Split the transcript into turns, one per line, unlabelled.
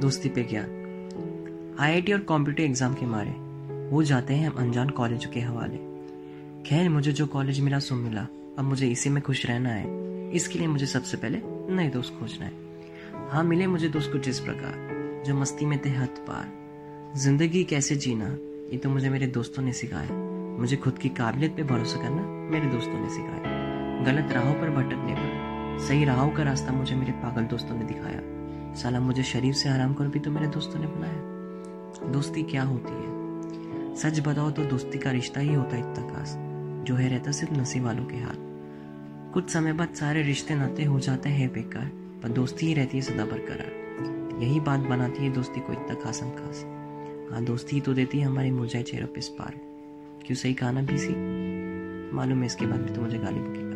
दोस्ती पे क्या आईआईटी और कॉम्पिटिव एग्ज़ाम के मारे, वो जाते हैं हम अनजान कॉलेजों के हवाले। खैर, मुझे जो कॉलेज मिला सो मिला। अब मुझे इसी में खुश रहना है। इसके लिए मुझे सबसे पहले नए दोस्त खोजना है। हाँ मिले मुझे दोस्त कुछ इस प्रकार। जो मस्ती में थे हद पार। ज़िंदगी कैसे जीना, ये तो मुझे मेरे दोस्तों ने सिखाया। मुझे खुद की काबिलियत पे भरोसा करना मेरे दोस्तों ने सिखाया। गलत राहों पर भटकने पर, सही राहों का रास्ता मुझे मेरे पागल दोस्तों ने दिखाया। साला मुझे शरीफ से आराम कर भी तो मेरे दोस्तों ने बनाया दोस्ती क्या होती है? सच बताओ तो दोस्ती का रिश्ता ही होता इतना खास, जो है रहता सिर्फ़ नसीब वालों के हाथ। कुछ समय बाद सारे रिश्ते नाते हो जाते हैं बेकार, पर दोस्ती ही रहती है सदा बरकरार। यही बात बनाती है दोस्ती को इतना खासम खास। हाँ दोस्ती ही तो देती है हमारे मुरझाए चेहरों पे स्पार क्यों सही कहा ना भी सी मालूम है इसके बाद भी तो मुझे गाली बकी